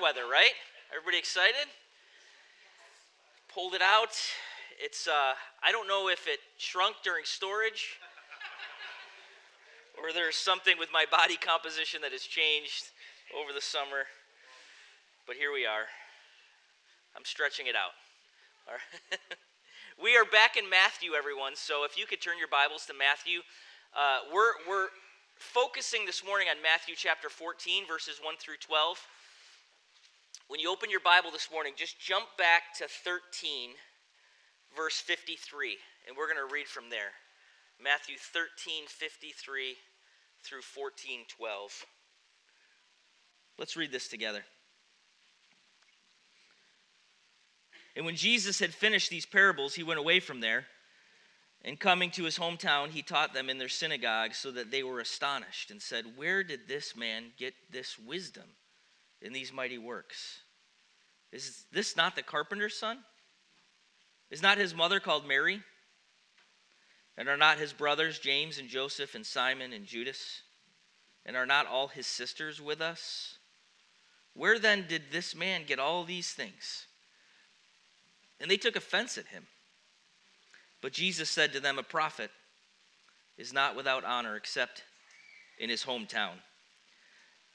weather, right? Everybody excited? Pulled it out. It's, uh, I don't know if it shrunk during storage or there's something with my body composition that has changed over the summer. But here we are. I'm stretching it out. All right. we are back in Matthew, everyone. So if you could turn your Bibles to Matthew, uh, we're, we're focusing this morning on Matthew chapter 14, verses 1 through 12. When you open your Bible this morning, just jump back to 13, verse 53, and we're going to read from there. Matthew 13, 53 through 14, 12. Let's read this together. And when Jesus had finished these parables, he went away from there. And coming to his hometown, he taught them in their synagogue so that they were astonished and said, Where did this man get this wisdom in these mighty works? Is this not the carpenter's son? Is not his mother called Mary? And are not his brothers James and Joseph and Simon and Judas? And are not all his sisters with us? Where then did this man get all these things? And they took offense at him. But Jesus said to them, A prophet is not without honor except in his hometown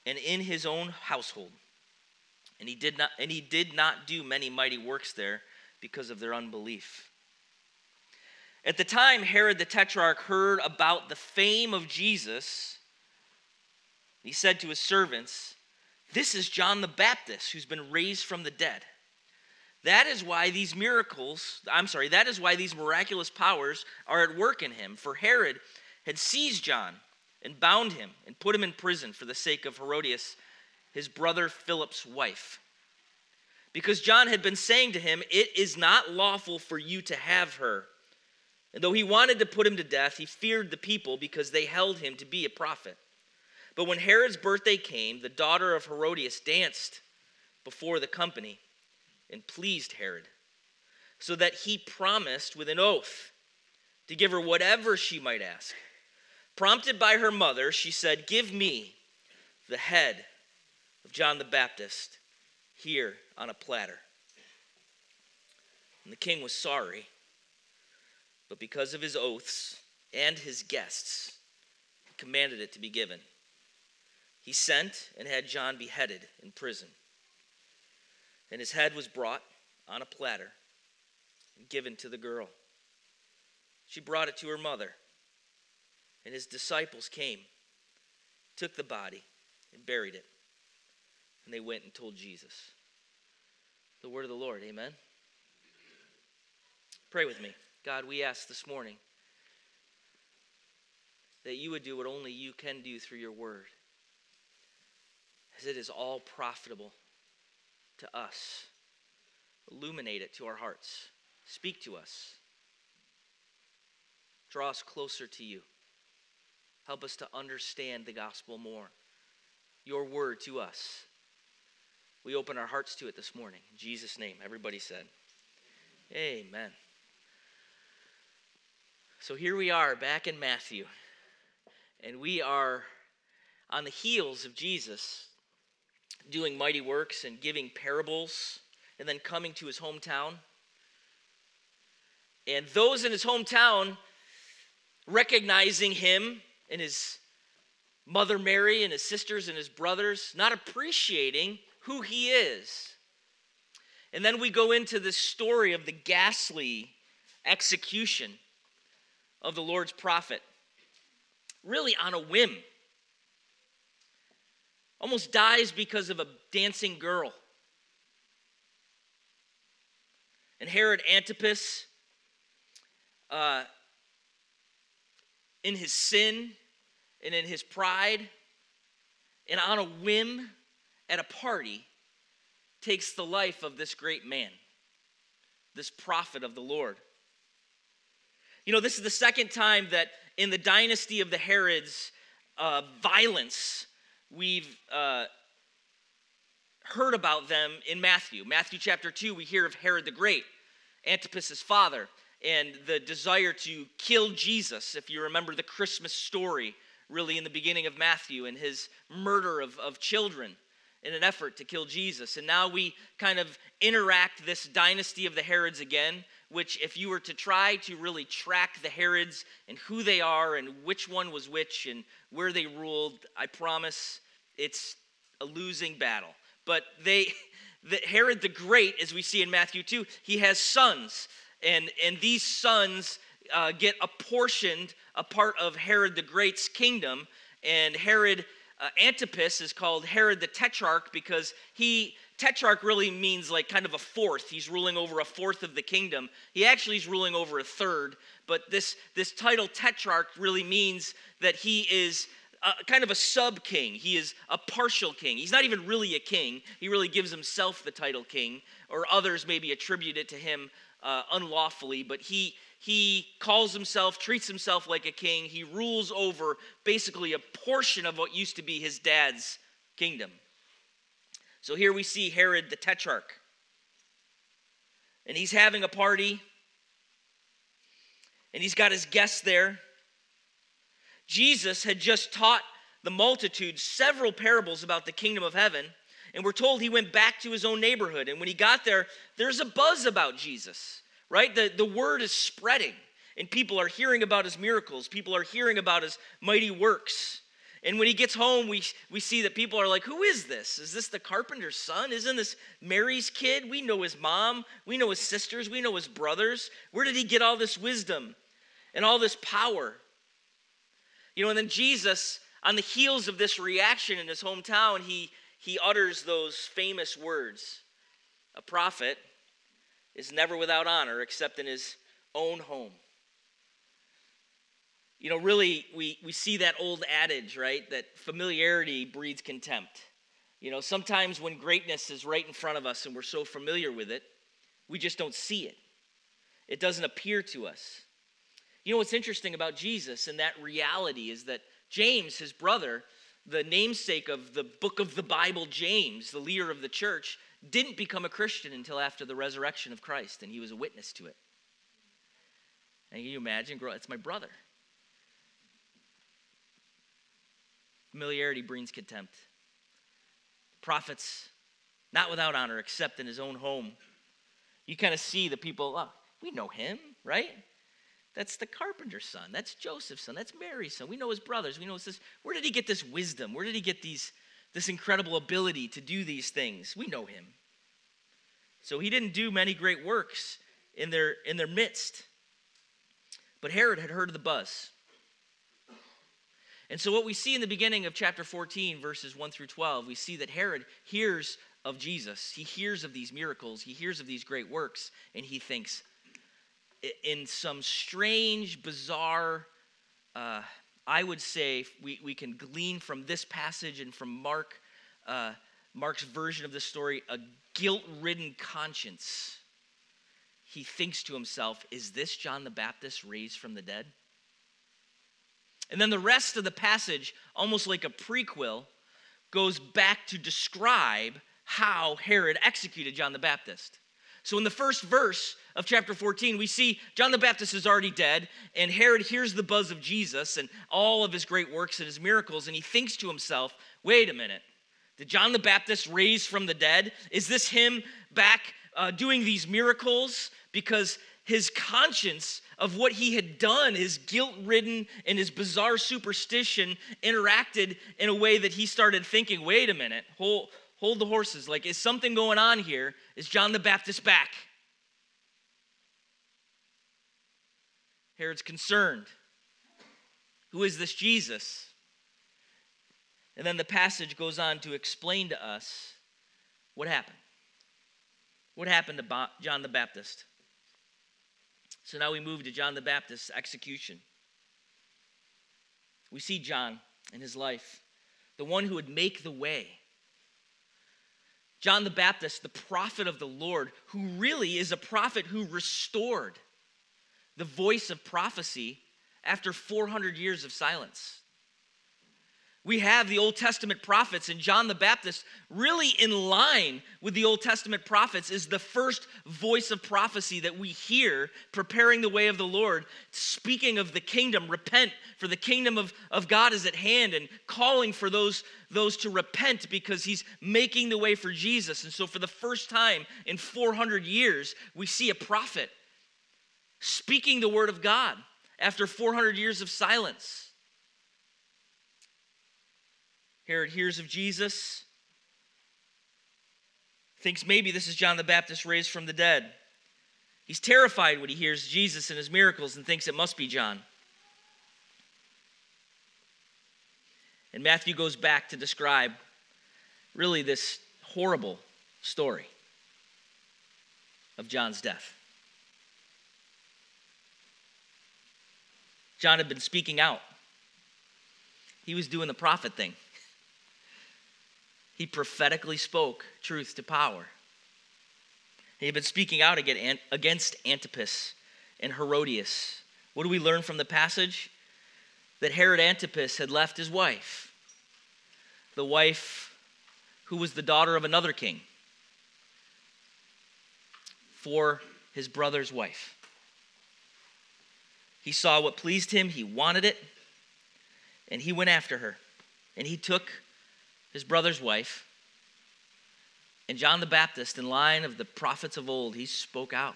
and in his own household. And he did not and he did not do many mighty works there because of their unbelief. At the time Herod the tetrarch heard about the fame of Jesus, he said to his servants, This is John the Baptist who's been raised from the dead. That is why these miracles, I'm sorry, that is why these miraculous powers are at work in him. For Herod had seized John and bound him and put him in prison for the sake of Herodias, his brother Philip's wife. Because John had been saying to him, It is not lawful for you to have her. And though he wanted to put him to death, he feared the people because they held him to be a prophet. But when Herod's birthday came, the daughter of Herodias danced before the company and pleased Herod, so that he promised with an oath to give her whatever she might ask. Prompted by her mother, she said, Give me the head of John the Baptist here on a platter. And the king was sorry, but because of his oaths and his guests, he commanded it to be given. He sent and had John beheaded in prison and his head was brought on a platter and given to the girl. She brought it to her mother, and his disciples came, took the body, and buried it. And they went and told Jesus. The word of the Lord, amen. Pray with me. God, we ask this morning that you would do what only you can do through your word, as it is all profitable to us. Illuminate it to our hearts. Speak to us. Draw us closer to you. Help us to understand the gospel more. Your word to us. We open our hearts to it this morning. In Jesus' name, everybody said, Amen. So here we are back in Matthew, and we are on the heels of Jesus doing mighty works and giving parables and then coming to his hometown. And those in his hometown recognizing him and his mother Mary and his sisters and his brothers, not appreciating who he is. And then we go into the story of the ghastly execution of the Lord's prophet, really on a whim almost dies because of a dancing girl. And Herod Antipas, uh, in his sin and in his pride, and on a whim at a party, takes the life of this great man, this prophet of the Lord. You know, this is the second time that in the dynasty of the Herods, uh, violence we've uh, heard about them in Matthew. Matthew chapter 2, we hear of Herod the Great, Antipas's father, and the desire to kill Jesus. If you remember the Christmas story, really in the beginning of Matthew, and his murder of, of children in an effort to kill Jesus. And now we kind of interact this dynasty of the Herods again, which, if you were to try to really track the Herods and who they are and which one was which and where they ruled, I promise it's a losing battle. But they, the Herod the Great, as we see in Matthew 2, he has sons. And, and these sons uh, get apportioned a part of Herod the Great's kingdom. And Herod uh, Antipas is called Herod the Tetrarch because he, Tetrarch really means like kind of a fourth. He's ruling over a fourth of the kingdom. He actually is ruling over a third. But this, this title Tetrarch really means that he is a, kind of a sub king. He is a partial king. He's not even really a king. He really gives himself the title king, or others maybe attribute it to him uh, unlawfully. But he he calls himself, treats himself like a king. He rules over basically a portion of what used to be his dad's kingdom. So here we see Herod the Tetrarch. And he's having a party. And he's got his guests there. Jesus had just taught the multitude several parables about the kingdom of heaven. And we're told he went back to his own neighborhood. And when he got there, there's a buzz about Jesus right? The, the word is spreading, and people are hearing about his miracles, people are hearing about his mighty works. And when he gets home, we, we see that people are like, Who is this? Is this the carpenter's son? Isn't this Mary's kid? We know his mom. We know his sisters. We know his brothers. Where did he get all this wisdom and all this power? You know, and then Jesus, on the heels of this reaction in his hometown, he, he utters those famous words A prophet is never without honor except in his own home. You know, really, we, we see that old adage, right? That familiarity breeds contempt. You know, sometimes when greatness is right in front of us and we're so familiar with it, we just don't see it. It doesn't appear to us. You know what's interesting about Jesus and that reality is that James, his brother, the namesake of the book of the Bible, James, the leader of the church, didn't become a Christian until after the resurrection of Christ, and he was a witness to it. And can you imagine? It's my brother. Familiarity brings contempt. Prophets, not without honor, except in his own home. You kind of see the people, oh, we know him, right? That's the carpenter's son. That's Joseph's son. That's Mary's son. We know his brothers. We know his. Where did he get this wisdom? Where did he get these this incredible ability to do these things. We know him. So he didn't do many great works in their, in their midst. But Herod had heard of the buzz. And so, what we see in the beginning of chapter 14, verses 1 through 12, we see that Herod hears of Jesus. He hears of these miracles, he hears of these great works, and he thinks, in some strange, bizarre, uh, I would say we, we can glean from this passage and from Mark, uh, Mark's version of the story a guilt ridden conscience. He thinks to himself, Is this John the Baptist raised from the dead? And then the rest of the passage, almost like a prequel, goes back to describe how Herod executed John the Baptist. So, in the first verse of chapter 14, we see John the Baptist is already dead, and Herod hears the buzz of Jesus and all of his great works and his miracles, and he thinks to himself, wait a minute, did John the Baptist raise from the dead? Is this him back uh, doing these miracles? Because his conscience of what he had done, his guilt ridden and his bizarre superstition interacted in a way that he started thinking, wait a minute, hold, hold the horses. Like, is something going on here? Is John the Baptist back? Herod's concerned. Who is this Jesus? And then the passage goes on to explain to us what happened. What happened to John the Baptist? So now we move to John the Baptist's execution. We see John in his life, the one who would make the way John the Baptist, the prophet of the Lord, who really is a prophet who restored the voice of prophecy after 400 years of silence. We have the Old Testament prophets, and John the Baptist, really in line with the Old Testament prophets, is the first voice of prophecy that we hear preparing the way of the Lord, speaking of the kingdom, repent, for the kingdom of, of God is at hand, and calling for those, those to repent because he's making the way for Jesus. And so, for the first time in 400 years, we see a prophet speaking the word of God after 400 years of silence. Herod hears of Jesus, thinks maybe this is John the Baptist raised from the dead. He's terrified when he hears Jesus and his miracles and thinks it must be John. And Matthew goes back to describe really this horrible story of John's death. John had been speaking out, he was doing the prophet thing. He prophetically spoke truth to power. He had been speaking out against Antipas and Herodias. What do we learn from the passage? That Herod Antipas had left his wife, the wife who was the daughter of another king, for his brother's wife. He saw what pleased him, he wanted it, and he went after her. And he took his brother's wife. And John the Baptist, in line of the prophets of old, he spoke out.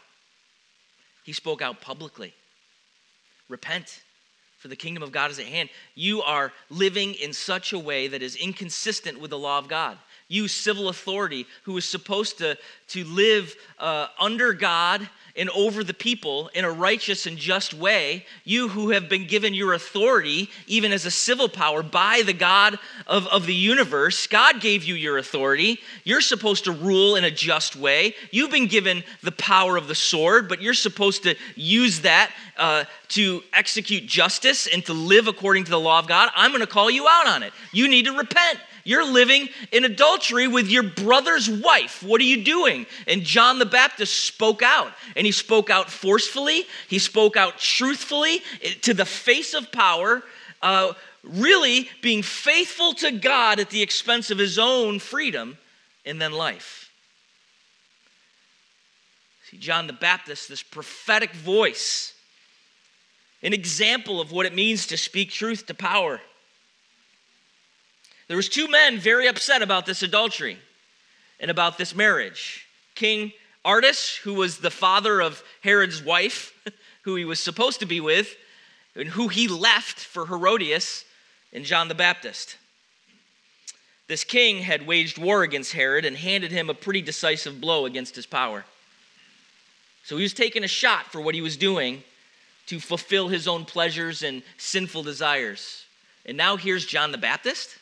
He spoke out publicly. Repent, for the kingdom of God is at hand. You are living in such a way that is inconsistent with the law of God you civil authority who is supposed to, to live uh, under God and over the people in a righteous and just way, you who have been given your authority, even as a civil power, by the God of, of the universe, God gave you your authority. You're supposed to rule in a just way. You've been given the power of the sword, but you're supposed to use that uh, to execute justice and to live according to the law of God. I'm going to call you out on it. You need to repent. You're living in adultery with your brother's wife. What are you doing? And John the Baptist spoke out, and he spoke out forcefully, he spoke out truthfully eh, to the face of power. Uh, really being faithful to God at the expense of his own freedom and then life. See, John the Baptist, this prophetic voice, an example of what it means to speak truth to power. There was two men very upset about this adultery and about this marriage. King Aretas, who was the father of Herod's wife, who he was supposed to be with, and who he left for Herodias and John the Baptist. This king had waged war against Herod and handed him a pretty decisive blow against his power. So he was taking a shot for what he was doing to fulfill his own pleasures and sinful desires. And now here's John the Baptist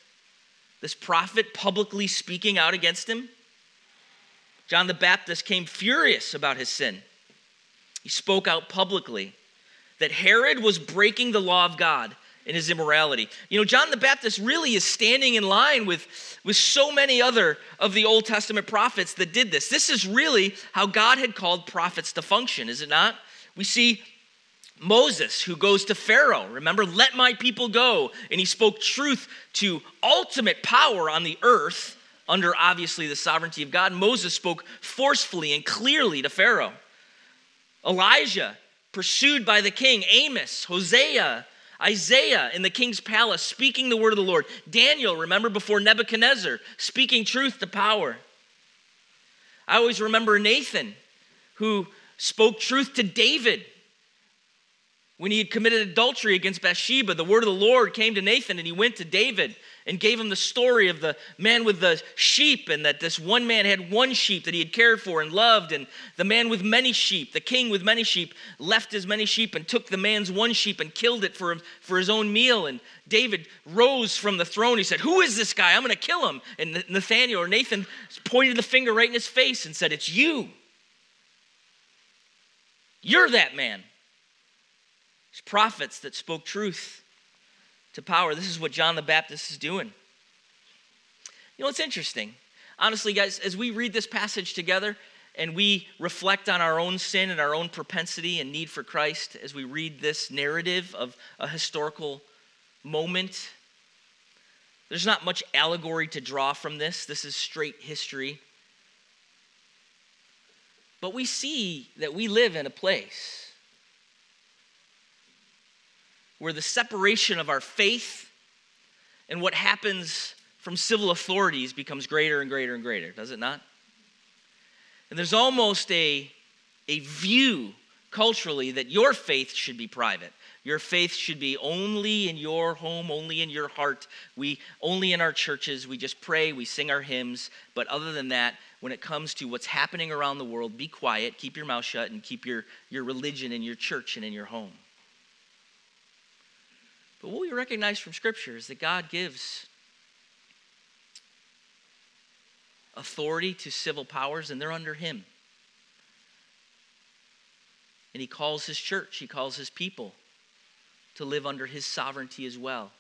this prophet publicly speaking out against him. John the Baptist came furious about his sin. He spoke out publicly that Herod was breaking the law of God in his immorality. You know, John the Baptist really is standing in line with, with so many other of the Old Testament prophets that did this. This is really how God had called prophets to function, is it not? We see Moses, who goes to Pharaoh, remember, let my people go. And he spoke truth to ultimate power on the earth under obviously the sovereignty of God. Moses spoke forcefully and clearly to Pharaoh. Elijah, pursued by the king, Amos, Hosea, Isaiah in the king's palace, speaking the word of the Lord. Daniel, remember, before Nebuchadnezzar, speaking truth to power. I always remember Nathan, who spoke truth to David when he had committed adultery against Bathsheba, the word of the Lord came to Nathan and he went to David and gave him the story of the man with the sheep and that this one man had one sheep that he had cared for and loved and the man with many sheep, the king with many sheep, left his many sheep and took the man's one sheep and killed it for, for his own meal. And David rose from the throne. He said, Who is this guy? I'm going to kill him. And Nathaniel or Nathan pointed the finger right in his face and said, It's you. You're that man prophets that spoke truth to power. This is what John the Baptist is doing. You know, it's interesting. Honestly, guys, as we read this passage together and we reflect on our own sin and our own propensity and need for Christ, as we read this narrative of a historical moment, There's not much allegory to draw from this. This is straight history. But we see that we live in a place where the separation of our faith and what happens from civil authorities becomes greater and greater and greater, does it not? And there's almost a, a view culturally that your faith should be private. Your faith should be only in your home, only in your heart. We only in our churches, we just pray, we sing our hymns, but other than that, when it comes to what's happening around the world, be quiet, keep your mouth shut and keep your your religion in your church and in your home. But what we recognize from scripture is that God gives authority to civil powers and they're under him. And he calls his church, he calls his people to live under his sovereignty as well.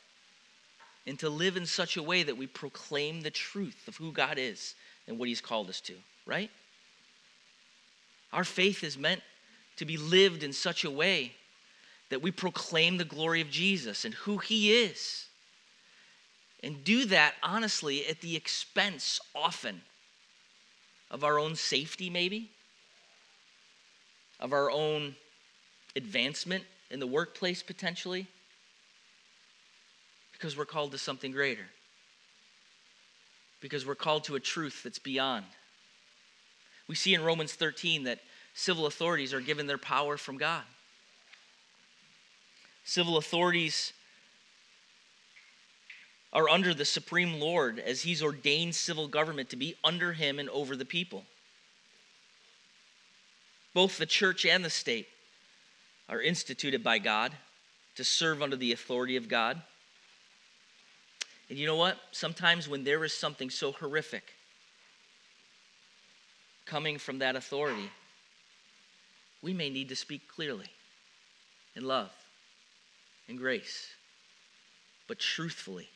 And to live in such a way that we proclaim the truth of who God is and what he's called us to, right? Our faith is meant to be lived in such a way that we proclaim the glory of Jesus and who he is. And do that honestly at the expense often of our own safety, maybe, of our own advancement in the workplace potentially because we're called to something greater. Because we're called to a truth that's beyond. We see in Romans 13 that civil authorities are given their power from God. Civil authorities are under the supreme Lord as he's ordained civil government to be under him and over the people. Both the church and the state are instituted by God to serve under the authority of God. And you know what? Sometimes when there is something so horrific coming from that authority, we may need to speak clearly in love and grace, but truthfully.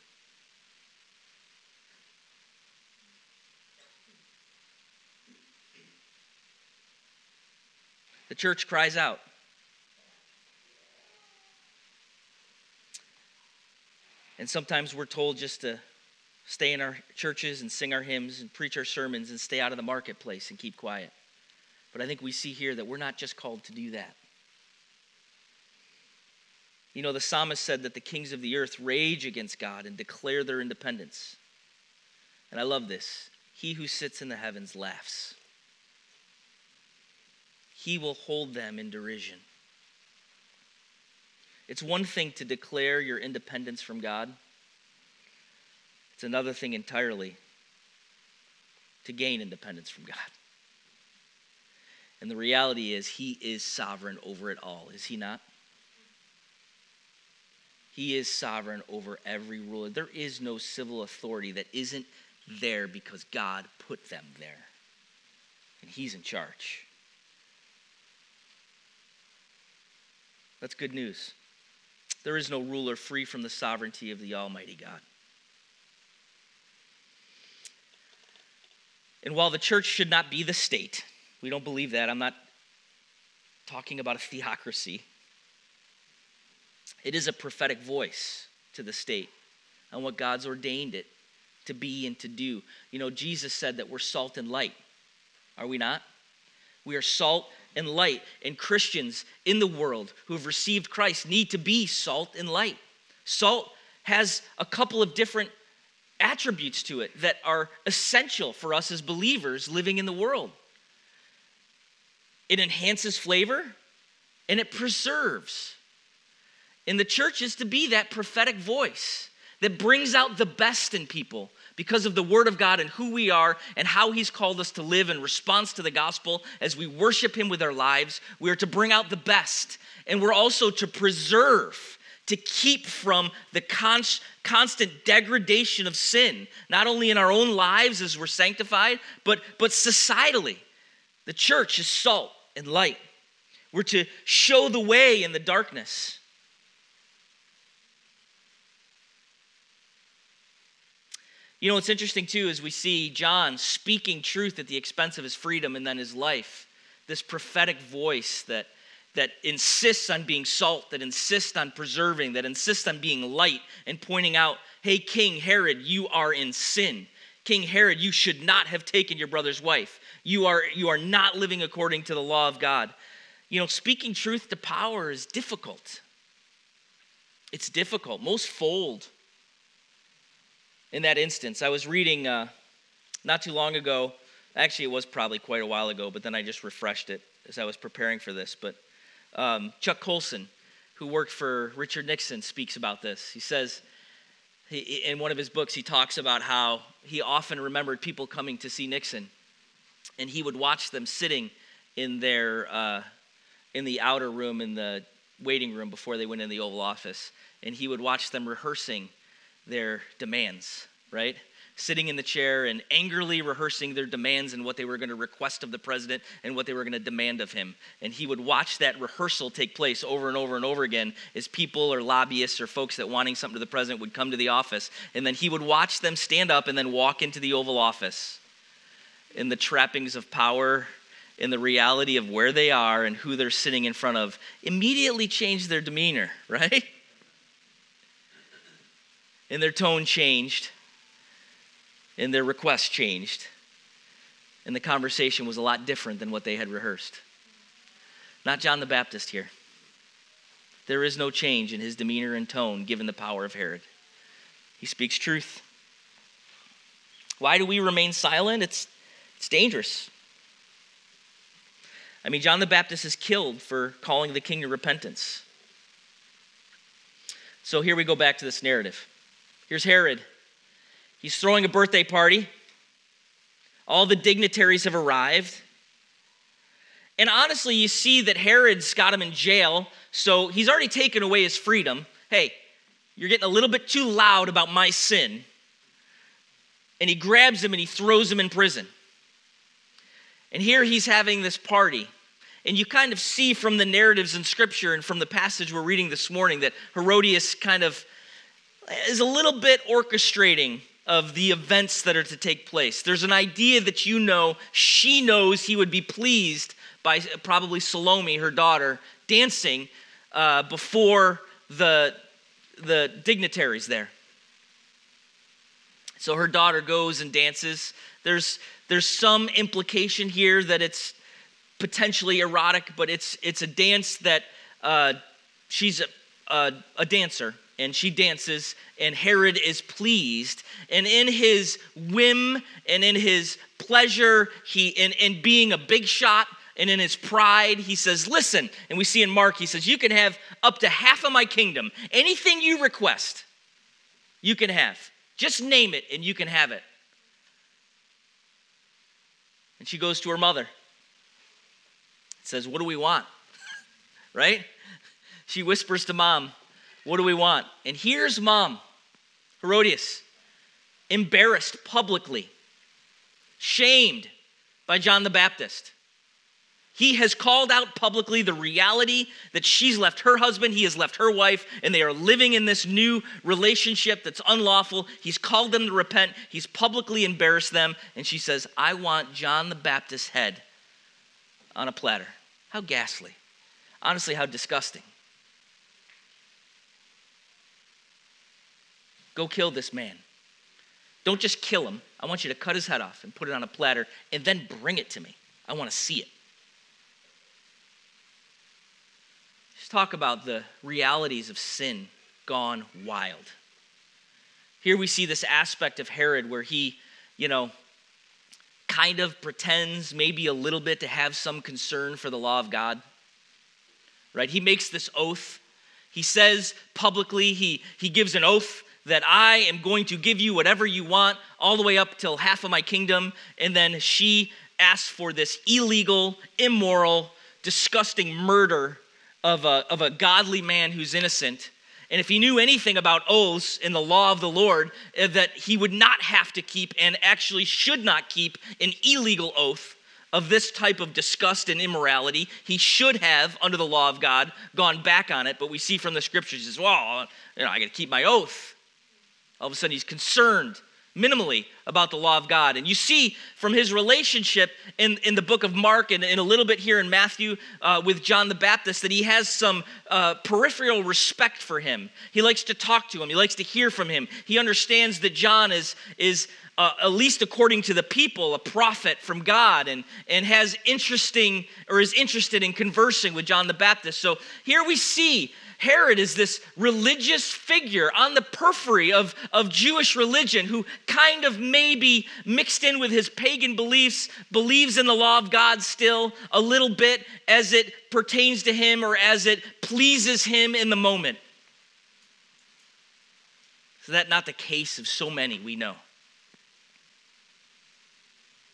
The church cries out And sometimes we're told just to stay in our churches and sing our hymns and preach our sermons and stay out of the marketplace and keep quiet. But I think we see here that we're not just called to do that. You know, the psalmist said that the kings of the earth rage against God and declare their independence. And I love this. He who sits in the heavens laughs, he will hold them in derision. It's one thing to declare your independence from God, it's another thing entirely to gain independence from God. And the reality is, He is sovereign over it all, is He not? He is sovereign over every ruler. There is no civil authority that isn't there because God put them there. And He's in charge. That's good news. There is no ruler free from the sovereignty of the Almighty God. And while the church should not be the state, we don't believe that. I'm not talking about a theocracy. It is a prophetic voice to the state and what God's ordained it to be and to do. You know, Jesus said that we're salt and light. Are we not? We are salt and light. And Christians in the world who have received Christ need to be salt and light. Salt has a couple of different attributes to it that are essential for us as believers living in the world. It enhances flavor and it preserves. And the church is to be that prophetic voice that brings out the best in people because of the Word of God and who we are and how He's called us to live in response to the gospel as we worship Him with our lives. We are to bring out the best, and we're also to preserve, to keep from the con- constant degradation of sin, not only in our own lives as we're sanctified, but, but societally. The church is salt and light. We're to show the way in the darkness. You know, what's interesting too is we see John speaking truth at the expense of his freedom and then his life. This prophetic voice that, that insists on being salt, that insists on preserving, that insists on being light and pointing out hey, King Herod, you are in sin. King Herod, you should not have taken your brother's wife. You are, you are not living according to the law of God. You know, speaking truth to power is difficult. It's difficult. Most fold in that instance. I was reading uh, not too long ago, actually, it was probably quite a while ago, but then I just refreshed it as I was preparing for this. But um, Chuck Colson, who worked for Richard Nixon, speaks about this. He says, he, in one of his books, he talks about how he often remembered people coming to see Nixon, and he would watch them sitting in their uh, in the outer room in the waiting room before they went in the Oval Office, and he would watch them rehearsing their demands, right? Sitting in the chair and angrily rehearsing their demands and what they were going to request of the president and what they were going to demand of him. And he would watch that rehearsal take place over and over and over again as people or lobbyists or folks that wanting something to the president would come to the office. And then he would watch them stand up and then walk into the Oval Office in the trappings of power in the reality of where they are and who they're sitting in front of immediately change their demeanor, right? And their tone changed, and their request changed, and the conversation was a lot different than what they had rehearsed. Not John the Baptist here. There is no change in his demeanor and tone given the power of Herod. He speaks truth. Why do we remain silent? It's, it's dangerous. I mean, John the Baptist is killed for calling the king to repentance. So here we go back to this narrative. Here's Herod. He's throwing a birthday party. All the dignitaries have arrived. And honestly, you see that Herod's got him in jail, so he's already taken away his freedom. Hey, you're getting a little bit too loud about my sin. And he grabs him and he throws him in prison. And here he's having this party. And you kind of see from the narratives in Scripture and from the passage we're reading this morning that Herodias kind of is a little bit orchestrating of the events that are to take place. There's an idea that you know she knows he would be pleased by probably Salome, her daughter, dancing uh, before the, the dignitaries there. So her daughter goes and dances. There's, there's some implication here that it's potentially erotic, but it's, it's a dance that uh, she's a, a, a dancer and she dances, and Herod is pleased. And in his whim and in his pleasure, he in, in being a big shot and in his pride, he says, Listen, and we see in Mark, he says, You can have up to half of my kingdom. Anything you request, you can have. Just name it, and you can have it. And she goes to her mother. Says, What do we want? right? She whispers to mom, what do we want? And here's mom, Herodias, embarrassed publicly, shamed by John the Baptist. He has called out publicly the reality that she's left her husband, he has left her wife, and they are living in this new relationship that's unlawful. He's called them to repent, he's publicly embarrassed them, and she says, I want John the Baptist's head on a platter. How ghastly. Honestly, how disgusting. Go kill this man. Don't just kill him. I want you to cut his head off and put it on a platter and then bring it to me. I want to see it. Let's talk about the realities of sin gone wild. Here we see this aspect of Herod where he, you know, kind of pretends maybe a little bit to have some concern for the law of God. Right? He makes this oath. He says publicly, he, he gives an oath that I am going to give you whatever you want, all the way up till half of my kingdom. And then she asks for this illegal, immoral, disgusting murder of a, of a godly man who's innocent. And if he knew anything about oaths in the law of the Lord, eh, that he would not have to keep and actually should not keep an illegal oath of this type of disgust and immorality. He should have, under the law of God, gone back on it. But we see from the scriptures, says, well, you know, I got to keep my oath. All of a sudden, he's concerned minimally about the law of God. And you see from his relationship in, in the book of Mark and, and a little bit here in Matthew uh, with John the Baptist that he has some uh, peripheral respect for him. He likes to talk to him, he likes to hear from him. He understands that John is, is uh, at least according to the people, a prophet from God and, and has interesting or is interested in conversing with John the Baptist. So here we see Herod is this religious figure on the periphery of, of Jewish religion who kind of maybe mixed in with his pagan beliefs, believes in the law of God still a little bit as it pertains to him or as it pleases him in the moment. Is that not the case of so many we know.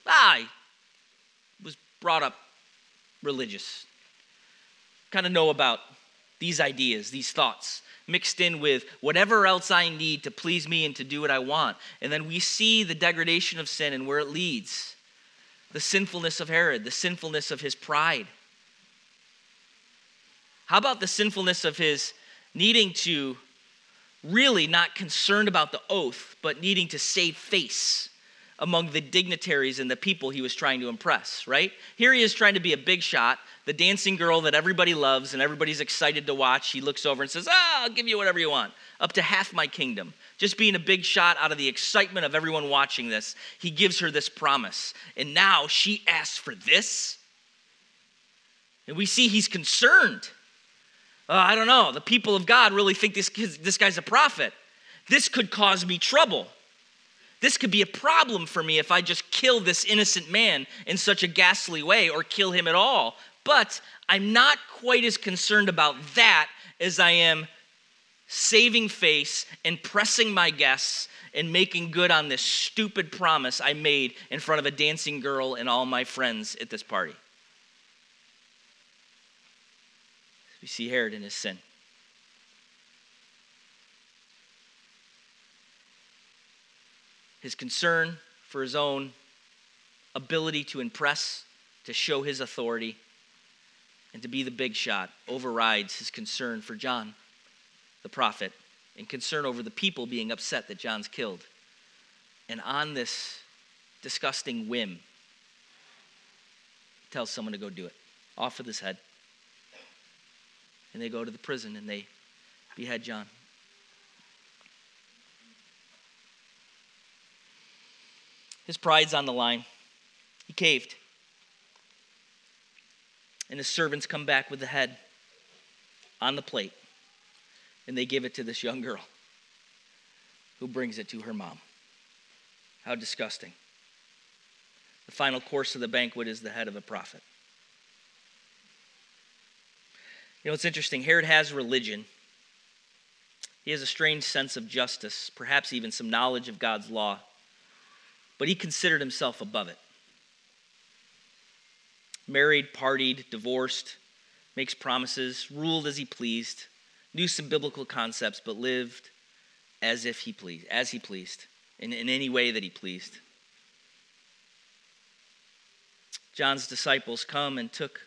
I was brought up religious. Kind of know about these ideas, these thoughts, mixed in with whatever else I need to please me and to do what I want. And then we see the degradation of sin and where it leads the sinfulness of Herod, the sinfulness of his pride. How about the sinfulness of his needing to really not concerned about the oath, but needing to save face? Among the dignitaries and the people he was trying to impress, right? Here he is trying to be a big shot, the dancing girl that everybody loves and everybody's excited to watch. He looks over and says, Ah, I'll give you whatever you want, up to half my kingdom. Just being a big shot out of the excitement of everyone watching this, he gives her this promise. And now she asks for this. And we see he's concerned. Uh, I don't know. The people of God really think this, this guy's a prophet. This could cause me trouble. This could be a problem for me if I just kill this innocent man in such a ghastly way or kill him at all. But I'm not quite as concerned about that as I am saving face and pressing my guests and making good on this stupid promise I made in front of a dancing girl and all my friends at this party. We see Herod in his sin. His concern for his own ability to impress, to show his authority, and to be the big shot overrides his concern for John, the prophet, and concern over the people being upset that John's killed. And on this disgusting whim, he tells someone to go do it. Off with his head. And they go to the prison and they behead John. His pride's on the line. He caved. And his servants come back with the head on the plate. And they give it to this young girl who brings it to her mom. How disgusting. The final course of the banquet is the head of a prophet. You know, it's interesting. Herod has religion. He has a strange sense of justice, perhaps even some knowledge of God's law but he considered himself above it. Married, partied, divorced, makes promises, ruled as he pleased, knew some biblical concepts, but lived as if he pleased, as he pleased, in, in any way that he pleased. John's disciples come and took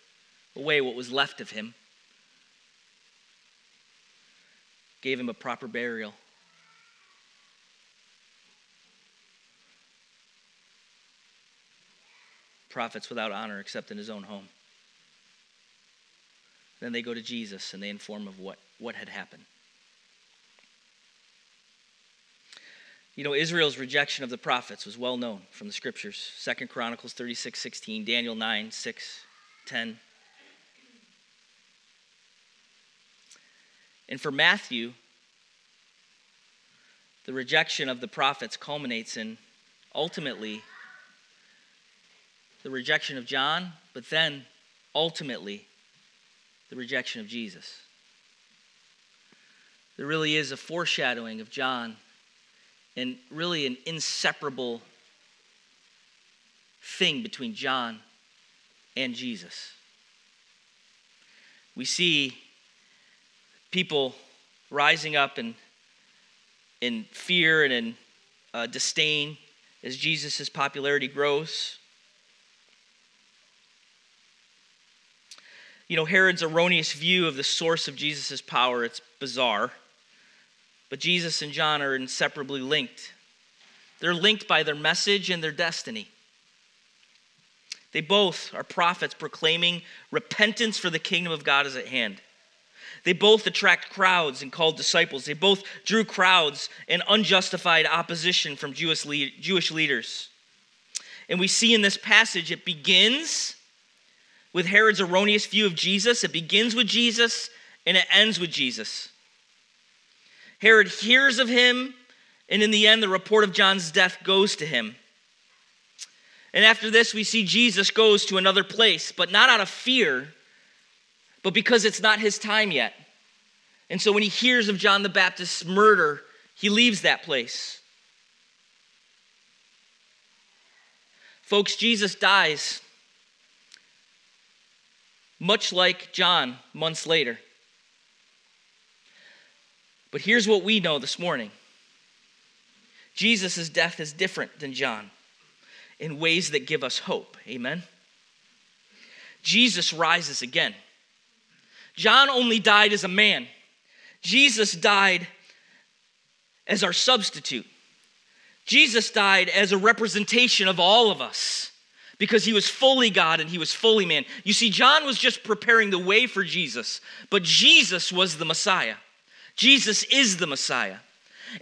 away what was left of him, gave him a proper burial. Prophets without honor except in his own home. Then they go to Jesus and they inform of what, what had happened. You know, Israel's rejection of the prophets was well known from the scriptures. Second Chronicles 36, 16, Daniel 9, 6, 10. And for Matthew, the rejection of the prophets culminates in ultimately the rejection of John, but then ultimately the rejection of Jesus. There really is a foreshadowing of John and really an inseparable thing between John and Jesus. We see people rising up in, in fear and in uh, disdain as Jesus' popularity grows. You know, Herod's erroneous view of the source of Jesus' power, it's bizarre. But Jesus and John are inseparably linked. They're linked by their message and their destiny. They both are prophets proclaiming repentance for the kingdom of God is at hand. They both attract crowds and called disciples. They both drew crowds and unjustified opposition from Jewish, Jewish leaders. And we see in this passage it begins with Herod's erroneous view of Jesus, it begins with Jesus, and it ends with Jesus. Herod hears of him, and in the end, the report of John's death goes to him. And after this, we see Jesus goes to another place, but not out of fear, but because it's not his time yet. And so when he hears of John the Baptist's murder, he leaves that place. Folks, Jesus dies much like John months later. But here's what we know this morning Jesus' death is different than John in ways that give us hope. Amen? Jesus rises again. John only died as a man, Jesus died as our substitute. Jesus died as a representation of all of us because he was fully God and he was fully man. You see, John was just preparing the way for Jesus, but Jesus was the Messiah. Jesus is the Messiah.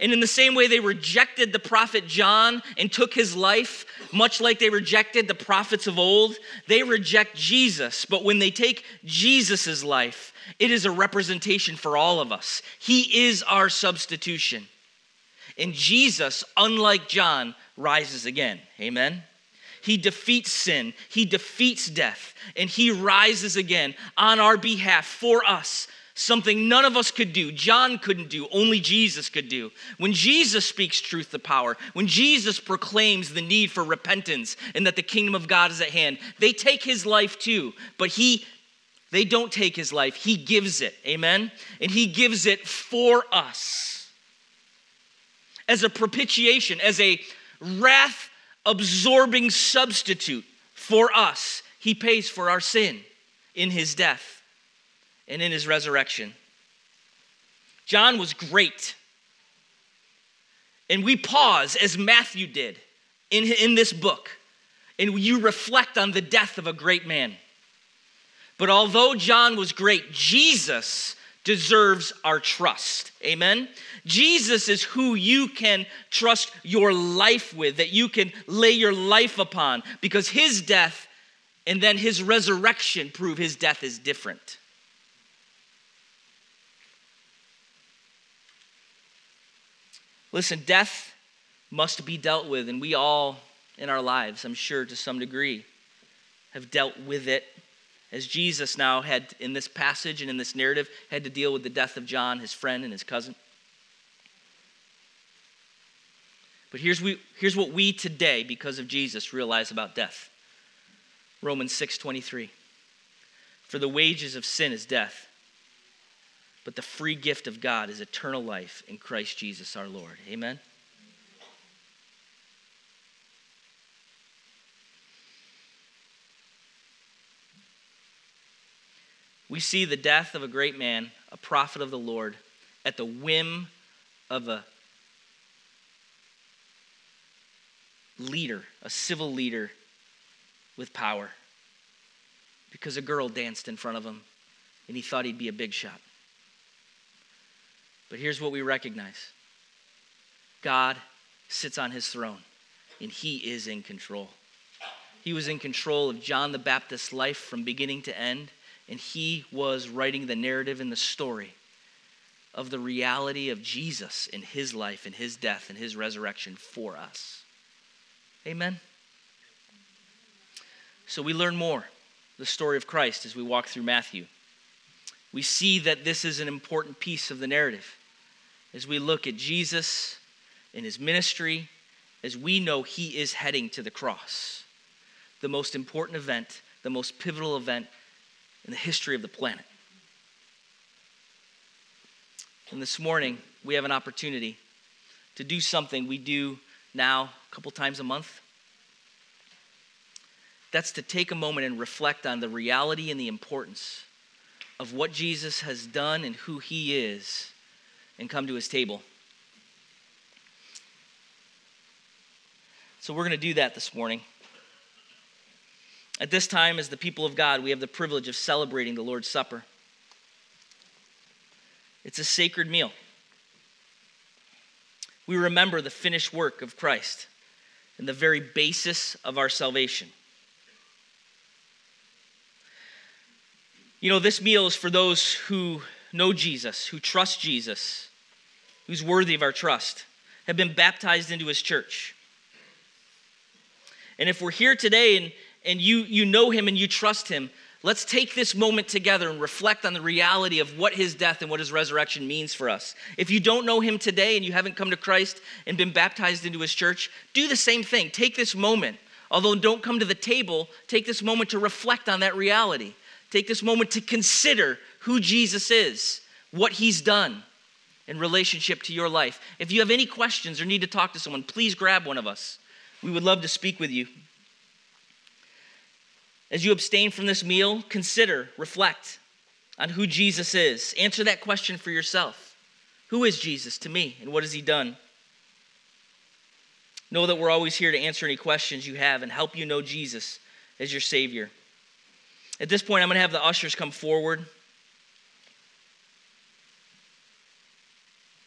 And in the same way they rejected the prophet John and took his life, much like they rejected the prophets of old, they reject Jesus. But when they take Jesus' life, it is a representation for all of us. He is our substitution. And Jesus, unlike John, rises again. Amen? He defeats sin, He defeats death, and He rises again on our behalf for us something none of us could do. John couldn't do, only Jesus could do. When Jesus speaks truth to power, when Jesus proclaims the need for repentance and that the kingdom of God is at hand, they take his life too, but he they don't take his life, he gives it. Amen? And he gives it for us as a propitiation, as a wrath absorbing substitute for us. He pays for our sin in his death and in his resurrection. John was great. And we pause, as Matthew did in, in this book, and you reflect on the death of a great man. But although John was great, Jesus deserves our trust. Amen? Jesus is who you can trust your life with, that you can lay your life upon, because his death and then his resurrection prove his death is different. Listen, death must be dealt with, and we all in our lives, I'm sure to some degree, have dealt with it. As Jesus now had in this passage and in this narrative, had to deal with the death of John, his friend, and his cousin. But here's, we, here's what we today, because of Jesus, realize about death. Romans 6:23. For the wages of sin is death but the free gift of God is eternal life in Christ Jesus our Lord. Amen. We see the death of a great man, a prophet of the Lord, at the whim of a leader, a civil leader with power. Because a girl danced in front of him and he thought he'd be a big shot. But here's what we recognize God sits on his throne, and he is in control. He was in control of John the Baptist's life from beginning to end, and he was writing the narrative and the story of the reality of Jesus in his life and his death and his resurrection for us. Amen. So we learn more the story of Christ as we walk through Matthew. We see that this is an important piece of the narrative as we look at Jesus and his ministry, as we know he is heading to the cross, the most important event, the most pivotal event in the history of the planet. And this morning, we have an opportunity to do something we do now a couple times a month. That's to take a moment and reflect on the reality and the importance of what Jesus has done and who he is and come to his table. So we're going to do that this morning. At this time, as the people of God, we have the privilege of celebrating the Lord's Supper. It's a sacred meal. We remember the finished work of Christ and the very basis of our salvation. You know, this meal is for those who know Jesus, who trust Jesus, who's worthy of our trust, have been baptized into his church. And if we're here today and, and you, you know him and you trust him, let's take this moment together and reflect on the reality of what his death and what his resurrection means for us. If you don't know him today and you haven't come to Christ and been baptized into his church, do the same thing. Take this moment. Although don't come to the table, take this moment to reflect on that reality. Take this moment to consider who Jesus is, what he's done in relationship to your life. If you have any questions or need to talk to someone, please grab one of us. We would love to speak with you. As you abstain from this meal, consider, reflect on who Jesus is. Answer that question for yourself. Who is Jesus to me, and what has he done? Know that we're always here to answer any questions you have and help you know Jesus as your Savior. At this point, I'm going to have the ushers come forward.